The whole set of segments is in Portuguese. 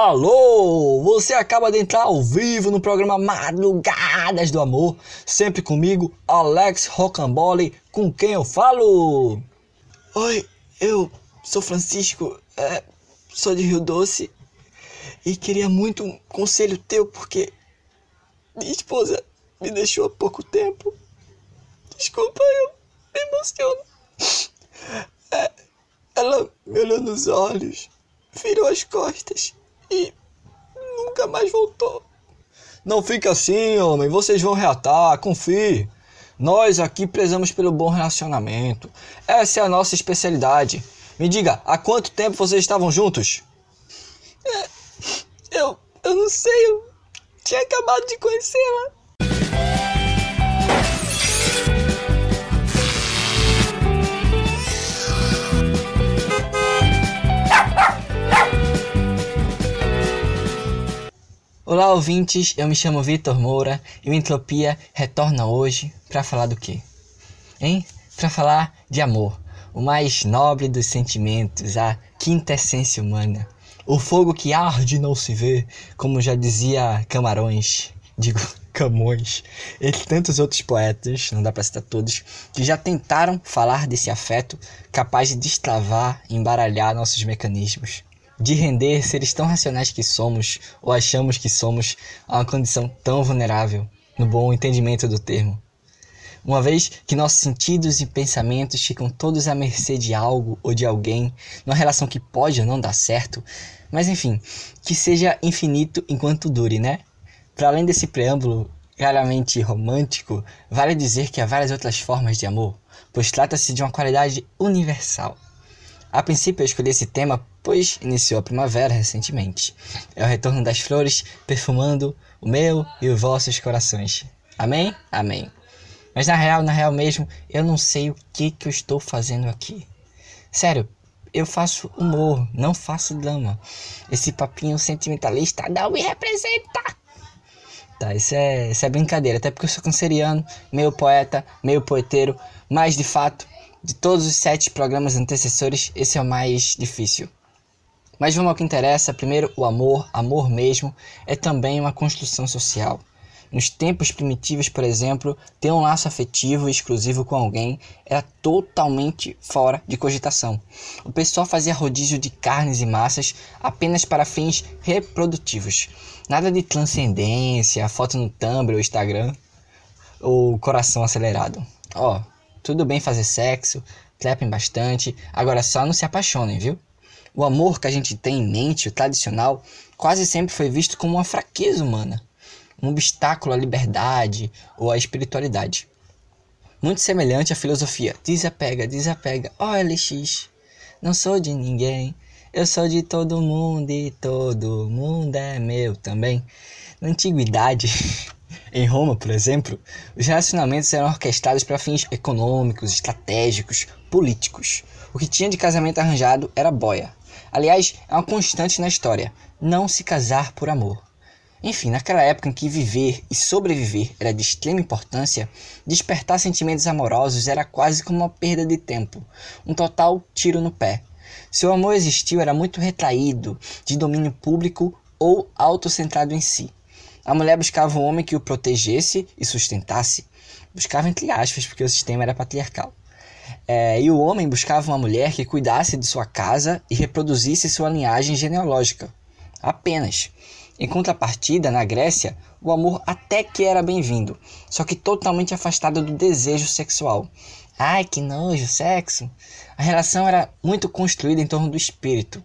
Alô! Você acaba de entrar ao vivo no programa Madrugadas do Amor, sempre comigo, Alex Rocambole, com quem eu falo. Oi, eu sou Francisco, é, sou de Rio Doce e queria muito um conselho teu porque minha esposa me deixou há pouco tempo. Desculpa, eu me emociono. É, ela me olhou nos olhos, virou as costas e nunca mais voltou. Não fica assim, homem. Vocês vão reatar, confie. Nós aqui prezamos pelo bom relacionamento. Essa é a nossa especialidade. Me diga, há quanto tempo vocês estavam juntos? É, eu, eu não sei, eu tinha acabado de conhecê-la. Olá, ouvintes. Eu me chamo Vitor Moura e o Entropia retorna hoje para falar do quê? Hein? Para falar de amor, o mais nobre dos sentimentos, a quinta essência humana. O fogo que arde não se vê, como já dizia Camarões, digo Camões, e tantos outros poetas, não dá para citar todos, que já tentaram falar desse afeto capaz de destravar e embaralhar nossos mecanismos de render seres tão racionais que somos, ou achamos que somos, a uma condição tão vulnerável, no bom entendimento do termo. Uma vez que nossos sentidos e pensamentos ficam todos à mercê de algo ou de alguém, numa relação que pode ou não dar certo, mas enfim, que seja infinito enquanto dure, né? Para além desse preâmbulo claramente romântico, vale dizer que há várias outras formas de amor, pois trata-se de uma qualidade universal. A princípio eu escolhi esse tema pois iniciou a primavera recentemente. É o retorno das flores perfumando o meu e os vossos corações. Amém? Amém. Mas na real, na real mesmo, eu não sei o que, que eu estou fazendo aqui. Sério, eu faço humor, não faço drama. Esse papinho sentimentalista não me representa. Tá, isso é, isso é brincadeira, até porque eu sou canceriano, meio poeta, meio poeteiro, mas de fato, de todos os sete programas antecessores, esse é o mais difícil. Mas vamos ao que interessa. Primeiro, o amor, amor mesmo, é também uma construção social. Nos tempos primitivos, por exemplo, ter um laço afetivo e exclusivo com alguém era totalmente fora de cogitação. O pessoal fazia rodízio de carnes e massas apenas para fins reprodutivos. Nada de transcendência, foto no Tumblr ou Instagram, ou coração acelerado. Ó, oh, tudo bem fazer sexo, trepem bastante, agora só não se apaixonem, viu? O amor que a gente tem em mente, o tradicional, quase sempre foi visto como uma fraqueza humana, um obstáculo à liberdade ou à espiritualidade. Muito semelhante à filosofia desapega, desapega, ó oh, LX, não sou de ninguém, eu sou de todo mundo e todo mundo é meu também. Na antiguidade, em Roma, por exemplo, os relacionamentos eram orquestrados para fins econômicos, estratégicos, políticos. O que tinha de casamento arranjado era boia. Aliás, é uma constante na história: não se casar por amor. Enfim, naquela época em que viver e sobreviver era de extrema importância, despertar sentimentos amorosos era quase como uma perda de tempo, um total tiro no pé. Seu amor existiu era muito retraído, de domínio público ou autocentrado em si. A mulher buscava um homem que o protegesse e sustentasse. Buscava entre aspas, porque o sistema era patriarcal. É, e o homem buscava uma mulher que cuidasse de sua casa e reproduzisse sua linhagem genealógica. Apenas. Em contrapartida, na Grécia, o amor até que era bem-vindo, só que totalmente afastado do desejo sexual. Ai, que nojo, sexo! A relação era muito construída em torno do espírito,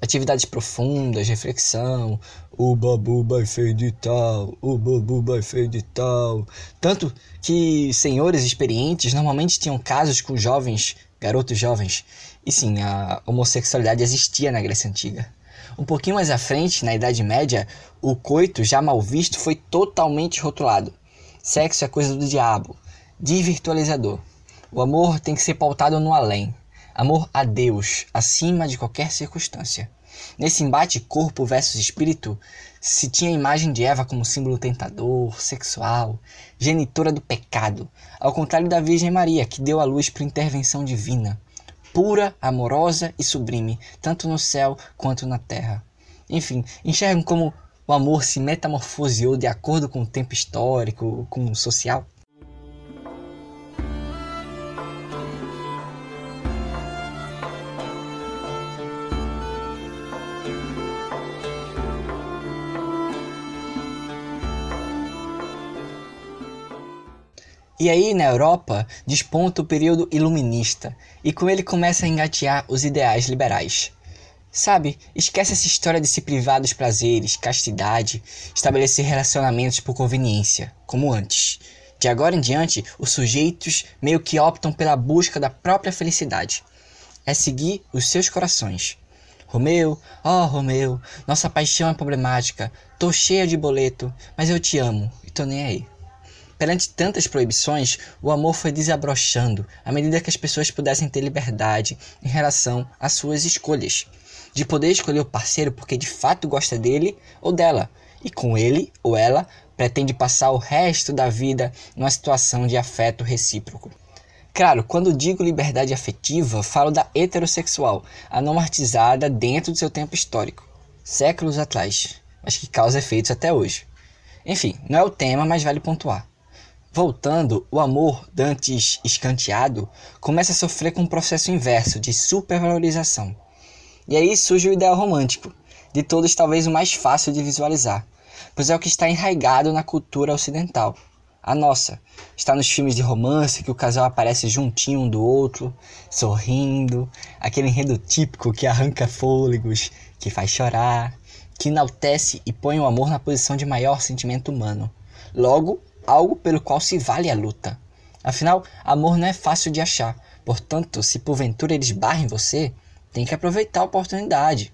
atividades profundas, reflexão, o babu vai feio de tal, o babu vai feio de tal. Tanto que senhores experientes normalmente tinham casos com jovens, garotos jovens. E sim, a homossexualidade existia na Grécia Antiga. Um pouquinho mais à frente, na Idade Média, o coito, já mal visto, foi totalmente rotulado. Sexo é coisa do diabo, desvirtualizador. O amor tem que ser pautado no além, amor a Deus acima de qualquer circunstância. Nesse embate corpo versus espírito, se tinha a imagem de Eva como símbolo tentador, sexual, genitora do pecado, ao contrário da Virgem Maria, que deu à luz por intervenção divina, pura, amorosa e sublime, tanto no céu quanto na terra. Enfim, enxergam como o amor se metamorfoseou de acordo com o tempo histórico, com o social? E aí, na Europa, desponta o período iluminista, e com ele começa a engatear os ideais liberais. Sabe, esquece essa história de se privar dos prazeres, castidade, estabelecer relacionamentos por conveniência, como antes. De agora em diante, os sujeitos meio que optam pela busca da própria felicidade. É seguir os seus corações. Romeu, oh Romeu, nossa paixão é problemática, tô cheia de boleto, mas eu te amo e tô nem aí. Perante tantas proibições, o amor foi desabrochando à medida que as pessoas pudessem ter liberdade em relação às suas escolhas. De poder escolher o parceiro porque de fato gosta dele ou dela, e com ele ou ela pretende passar o resto da vida numa situação de afeto recíproco. Claro, quando digo liberdade afetiva, falo da heterossexual, a normatizada dentro do seu tempo histórico, séculos atrás, mas que causa efeitos até hoje. Enfim, não é o tema, mas vale pontuar. Voltando, o amor, dantes escanteado, começa a sofrer com um processo inverso de supervalorização. E aí surge o ideal romântico, de todos talvez o mais fácil de visualizar, pois é o que está enraizado na cultura ocidental. A nossa está nos filmes de romance que o casal aparece juntinho um do outro, sorrindo, aquele enredo típico que arranca fôlegos, que faz chorar, que enaltece e põe o amor na posição de maior sentimento humano. Logo, algo pelo qual se vale a luta. Afinal, amor não é fácil de achar, portanto, se porventura ele esbarra em você, tem que aproveitar a oportunidade.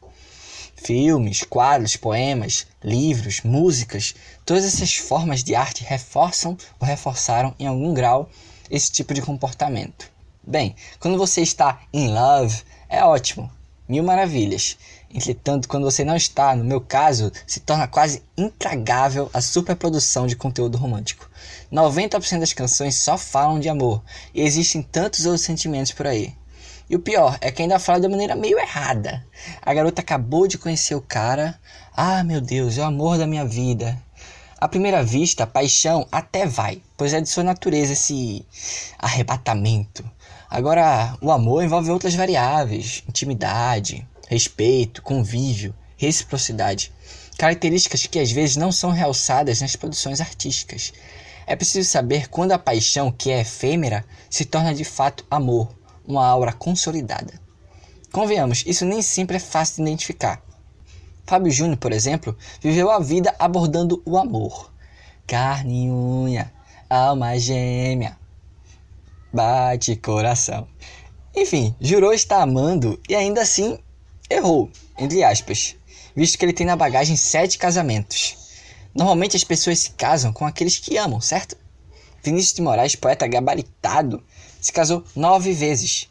Filmes, quadros, poemas, livros, músicas, todas essas formas de arte reforçam ou reforçaram em algum grau esse tipo de comportamento. Bem, quando você está in love, é ótimo, mil maravilhas. Entretanto, quando você não está, no meu caso, se torna quase intragável a superprodução de conteúdo romântico. 90% das canções só falam de amor, e existem tantos outros sentimentos por aí. E o pior é que ainda fala de maneira meio errada. A garota acabou de conhecer o cara. Ah, meu Deus, é o amor da minha vida. À primeira vista, a paixão até vai, pois é de sua natureza esse arrebatamento. Agora, o amor envolve outras variáveis: intimidade, respeito, convívio, reciprocidade, características que às vezes não são realçadas nas produções artísticas. É preciso saber quando a paixão, que é efêmera, se torna de fato amor, uma aura consolidada. Convenhamos, isso nem sempre é fácil de identificar. Fábio Júnior, por exemplo, viveu a vida abordando o amor. Carne e unha, alma gêmea, bate coração. Enfim, jurou estar amando e ainda assim errou, entre aspas, visto que ele tem na bagagem sete casamentos. Normalmente as pessoas se casam com aqueles que amam, certo? Vinícius de Moraes, poeta gabaritado, se casou nove vezes.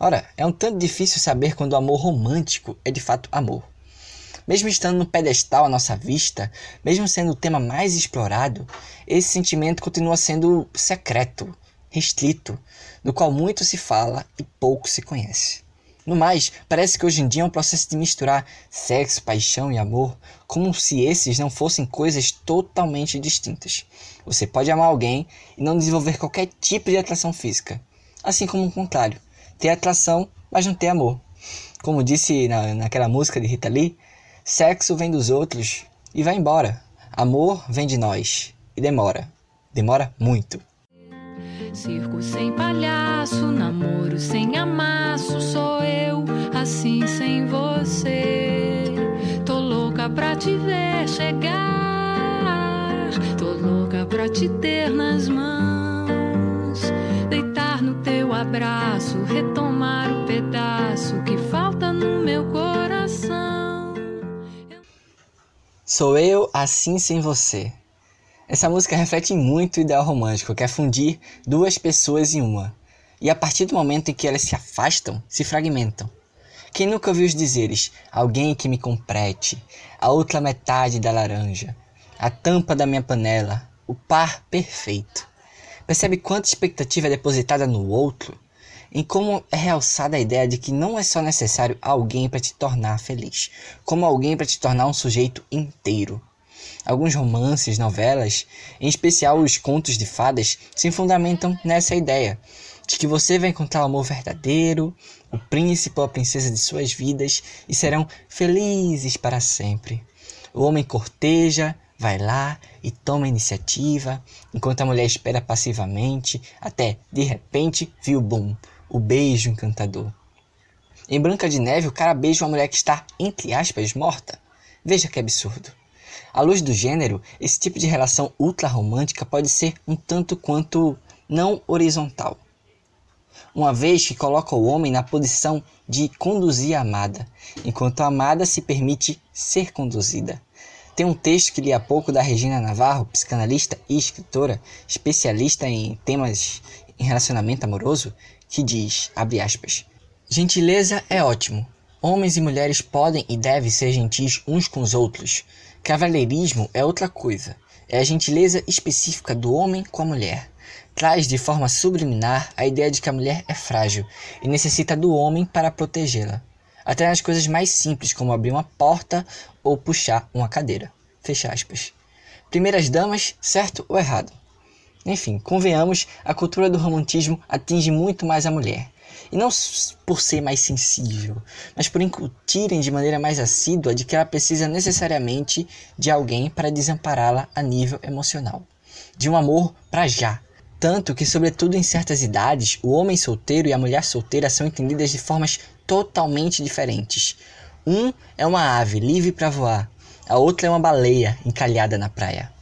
Ora, é um tanto difícil saber quando o amor romântico é de fato amor. Mesmo estando no pedestal à nossa vista, mesmo sendo o tema mais explorado, esse sentimento continua sendo secreto, restrito, do qual muito se fala e pouco se conhece. No mais, parece que hoje em dia é um processo de misturar sexo, paixão e amor, como se esses não fossem coisas totalmente distintas. Você pode amar alguém e não desenvolver qualquer tipo de atração física, assim como o contrário, ter atração, mas não ter amor. Como disse na, naquela música de Rita Lee, sexo vem dos outros e vai embora. Amor vem de nós e demora. Demora muito. Circo sem palhaço, namoro sem amasso, eu assim sem você. Tô louca pra te ver chegar, tô louca pra te ter nas mãos, deitar no teu abraço, retomar o pedaço que falta no meu coração. Sou eu assim sem você. Essa música reflete muito o ideal romântico, que é fundir duas pessoas em uma. E a partir do momento em que elas se afastam, se fragmentam. Quem nunca ouviu os dizeres: alguém que me complete, a outra metade da laranja, a tampa da minha panela, o par perfeito? Percebe quanta expectativa é depositada no outro? em como é realçada a ideia de que não é só necessário alguém para te tornar feliz, como alguém para te tornar um sujeito inteiro. Alguns romances, novelas, em especial os contos de fadas, se fundamentam nessa ideia de que você vai encontrar o amor verdadeiro, o príncipe ou a princesa de suas vidas e serão felizes para sempre. O homem corteja, vai lá e toma a iniciativa, enquanto a mulher espera passivamente, até de repente viu o boom, o beijo encantador. Em Branca de Neve, o cara beija uma mulher que está, entre aspas, morta. Veja que absurdo. À luz do gênero, esse tipo de relação ultra romântica pode ser um tanto quanto não horizontal. Uma vez que coloca o homem na posição de conduzir a amada, enquanto a amada se permite ser conduzida. Tem um texto que li há pouco da Regina Navarro, psicanalista e escritora, especialista em temas em relacionamento amoroso, que diz, abre aspas, Gentileza é ótimo. Homens e mulheres podem e devem ser gentis uns com os outros, Cavalheirismo é outra coisa. É a gentileza específica do homem com a mulher. Traz de forma subliminar a ideia de que a mulher é frágil e necessita do homem para protegê-la. Até nas coisas mais simples, como abrir uma porta ou puxar uma cadeira. Fecha aspas. Primeiras damas, certo ou errado? Enfim, convenhamos, a cultura do romantismo atinge muito mais a mulher. E não por ser mais sensível, mas por incutirem de maneira mais assídua de que ela precisa necessariamente de alguém para desampará-la a nível emocional. De um amor para já. Tanto que, sobretudo em certas idades, o homem solteiro e a mulher solteira são entendidas de formas totalmente diferentes. Um é uma ave livre para voar, a outra é uma baleia encalhada na praia.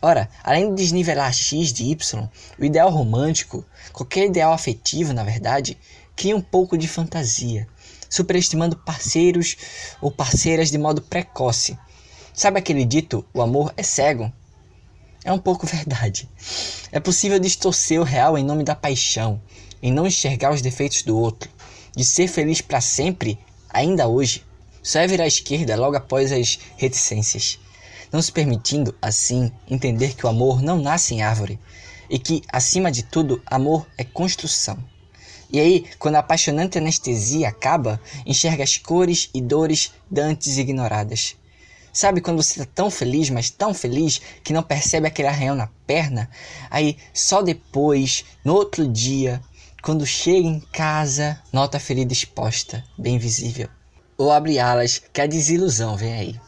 Ora, além de desnivelar X de Y, o ideal romântico, qualquer ideal afetivo, na verdade, cria um pouco de fantasia, superestimando parceiros ou parceiras de modo precoce. Sabe aquele dito, o amor é cego? É um pouco verdade. É possível distorcer o real em nome da paixão, em não enxergar os defeitos do outro, de ser feliz para sempre, ainda hoje. Só é virar à esquerda logo após as reticências não se permitindo, assim, entender que o amor não nasce em árvore e que, acima de tudo, amor é construção. E aí, quando a apaixonante anestesia acaba, enxerga as cores e dores dantes ignoradas. Sabe quando você está tão feliz, mas tão feliz, que não percebe aquele arranhão na perna? Aí, só depois, no outro dia, quando chega em casa, nota a ferida exposta, bem visível. Ou abre alas, que a desilusão vem aí.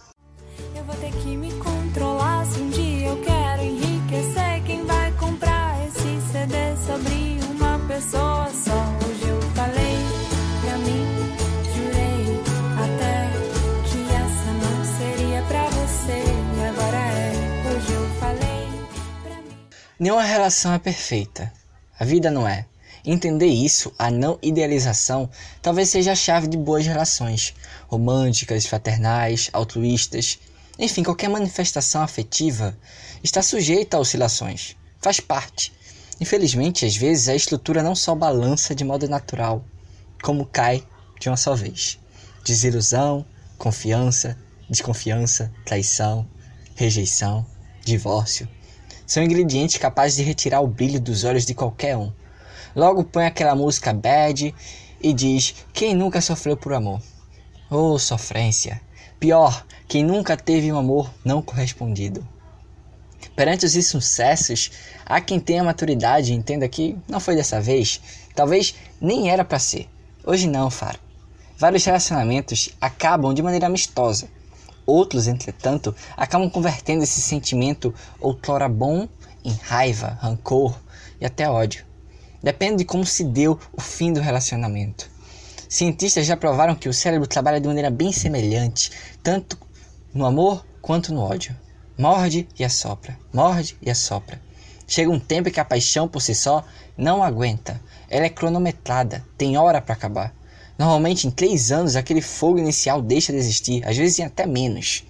Nenhuma relação é perfeita. A vida não é. Entender isso, a não idealização, talvez seja a chave de boas relações, românticas, fraternais, altruístas. Enfim, qualquer manifestação afetiva está sujeita a oscilações. Faz parte. Infelizmente, às vezes a estrutura não só balança de modo natural, como cai de uma só vez. Desilusão, confiança, desconfiança, traição, rejeição, divórcio. São ingredientes capazes de retirar o brilho dos olhos de qualquer um. Logo põe aquela música bad e diz: Quem nunca sofreu por amor? Oh, sofrência! Pior, quem nunca teve um amor não correspondido. Perante os insucessos, há quem tenha maturidade e entenda que não foi dessa vez, talvez nem era para ser. Hoje não, Faro. Vários relacionamentos acabam de maneira amistosa. Outros, entretanto, acabam convertendo esse sentimento outrora bom em raiva, rancor e até ódio. Depende de como se deu o fim do relacionamento. Cientistas já provaram que o cérebro trabalha de maneira bem semelhante, tanto no amor quanto no ódio. Morde e assopra, morde e assopra. Chega um tempo que a paixão por si só não aguenta. Ela é cronometrada, tem hora para acabar. Normalmente em três anos aquele fogo inicial deixa de existir, às vezes em até menos.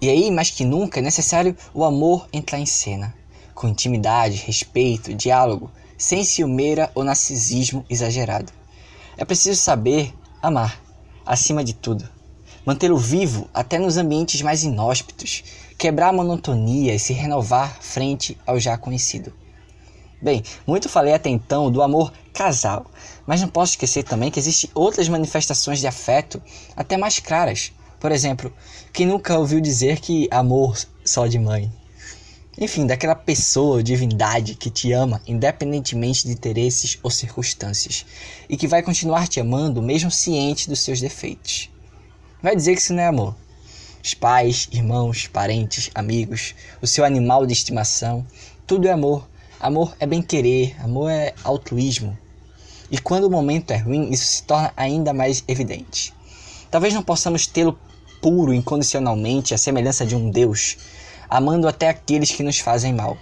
E aí, mais que nunca, é necessário o amor entrar em cena, com intimidade, respeito, diálogo, sem ciumeira ou narcisismo exagerado. É preciso saber amar, acima de tudo. Mantê-lo vivo até nos ambientes mais inóspitos, quebrar a monotonia e se renovar frente ao já conhecido. Bem, muito falei até então do amor casal, mas não posso esquecer também que existem outras manifestações de afeto até mais claras. Por exemplo, quem nunca ouviu dizer que amor só de mãe? Enfim, daquela pessoa ou divindade que te ama independentemente de interesses ou circunstâncias e que vai continuar te amando mesmo ciente dos seus defeitos. Vai dizer que isso não é amor. Os pais, irmãos, parentes, amigos, o seu animal de estimação, tudo é amor Amor é bem-querer, amor é altruísmo. E quando o momento é ruim, isso se torna ainda mais evidente. Talvez não possamos tê-lo puro incondicionalmente, à semelhança de um Deus, amando até aqueles que nos fazem mal.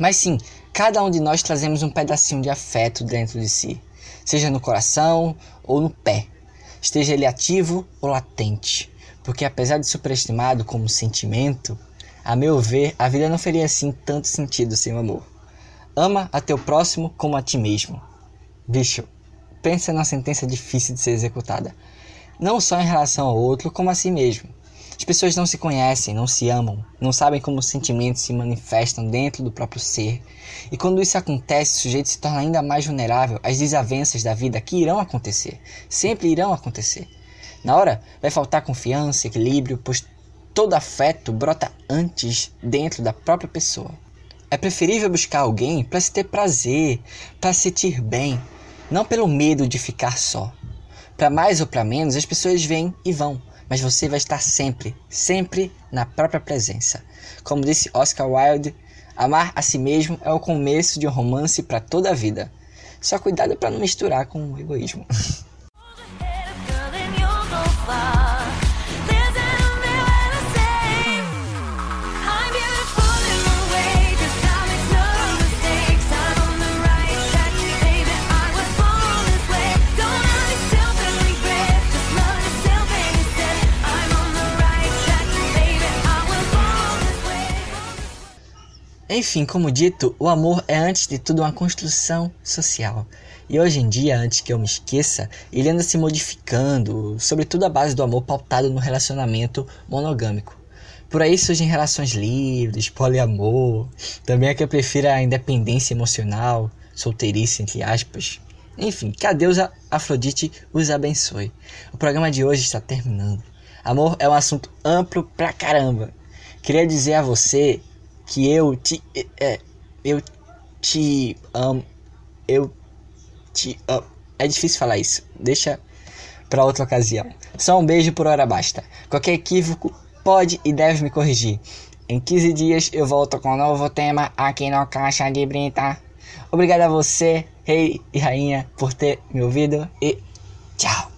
Mas sim, cada um de nós trazemos um pedacinho de afeto dentro de si, seja no coração ou no pé, esteja ele ativo ou latente, porque apesar de superestimado como sentimento, a meu ver, a vida não faria assim tanto sentido sem o amor. Ama a teu próximo como a ti mesmo. Bicho, pensa na sentença difícil de ser executada. Não só em relação ao outro, como a si mesmo. As pessoas não se conhecem, não se amam, não sabem como os sentimentos se manifestam dentro do próprio ser. E quando isso acontece, o sujeito se torna ainda mais vulnerável às desavenças da vida que irão acontecer. Sempre irão acontecer. Na hora, vai faltar confiança, equilíbrio, pois todo afeto brota antes dentro da própria pessoa. É preferível buscar alguém para se ter prazer, para se sentir bem, não pelo medo de ficar só. Para mais ou para menos, as pessoas vêm e vão, mas você vai estar sempre, sempre na própria presença. Como disse Oscar Wilde, amar a si mesmo é o começo de um romance para toda a vida. Só cuidado para não misturar com o egoísmo. Enfim, como dito, o amor é antes de tudo uma construção social. E hoje em dia, antes que eu me esqueça, ele anda se modificando, sobretudo a base do amor pautado no relacionamento monogâmico. Por aí surgem relações livres, poliamor, também é que eu prefiro a independência emocional, solteirice, entre aspas. Enfim, que a deusa Afrodite os abençoe. O programa de hoje está terminando. Amor é um assunto amplo pra caramba. Queria dizer a você que eu te é, eu te amo eu te amo. É difícil falar isso deixa para outra ocasião. Só um beijo por hora basta. Qualquer equívoco pode e deve me corrigir. Em 15 dias eu volto com um novo tema aqui no Caixa de Brita. Obrigado a você rei e rainha por ter me ouvido e tchau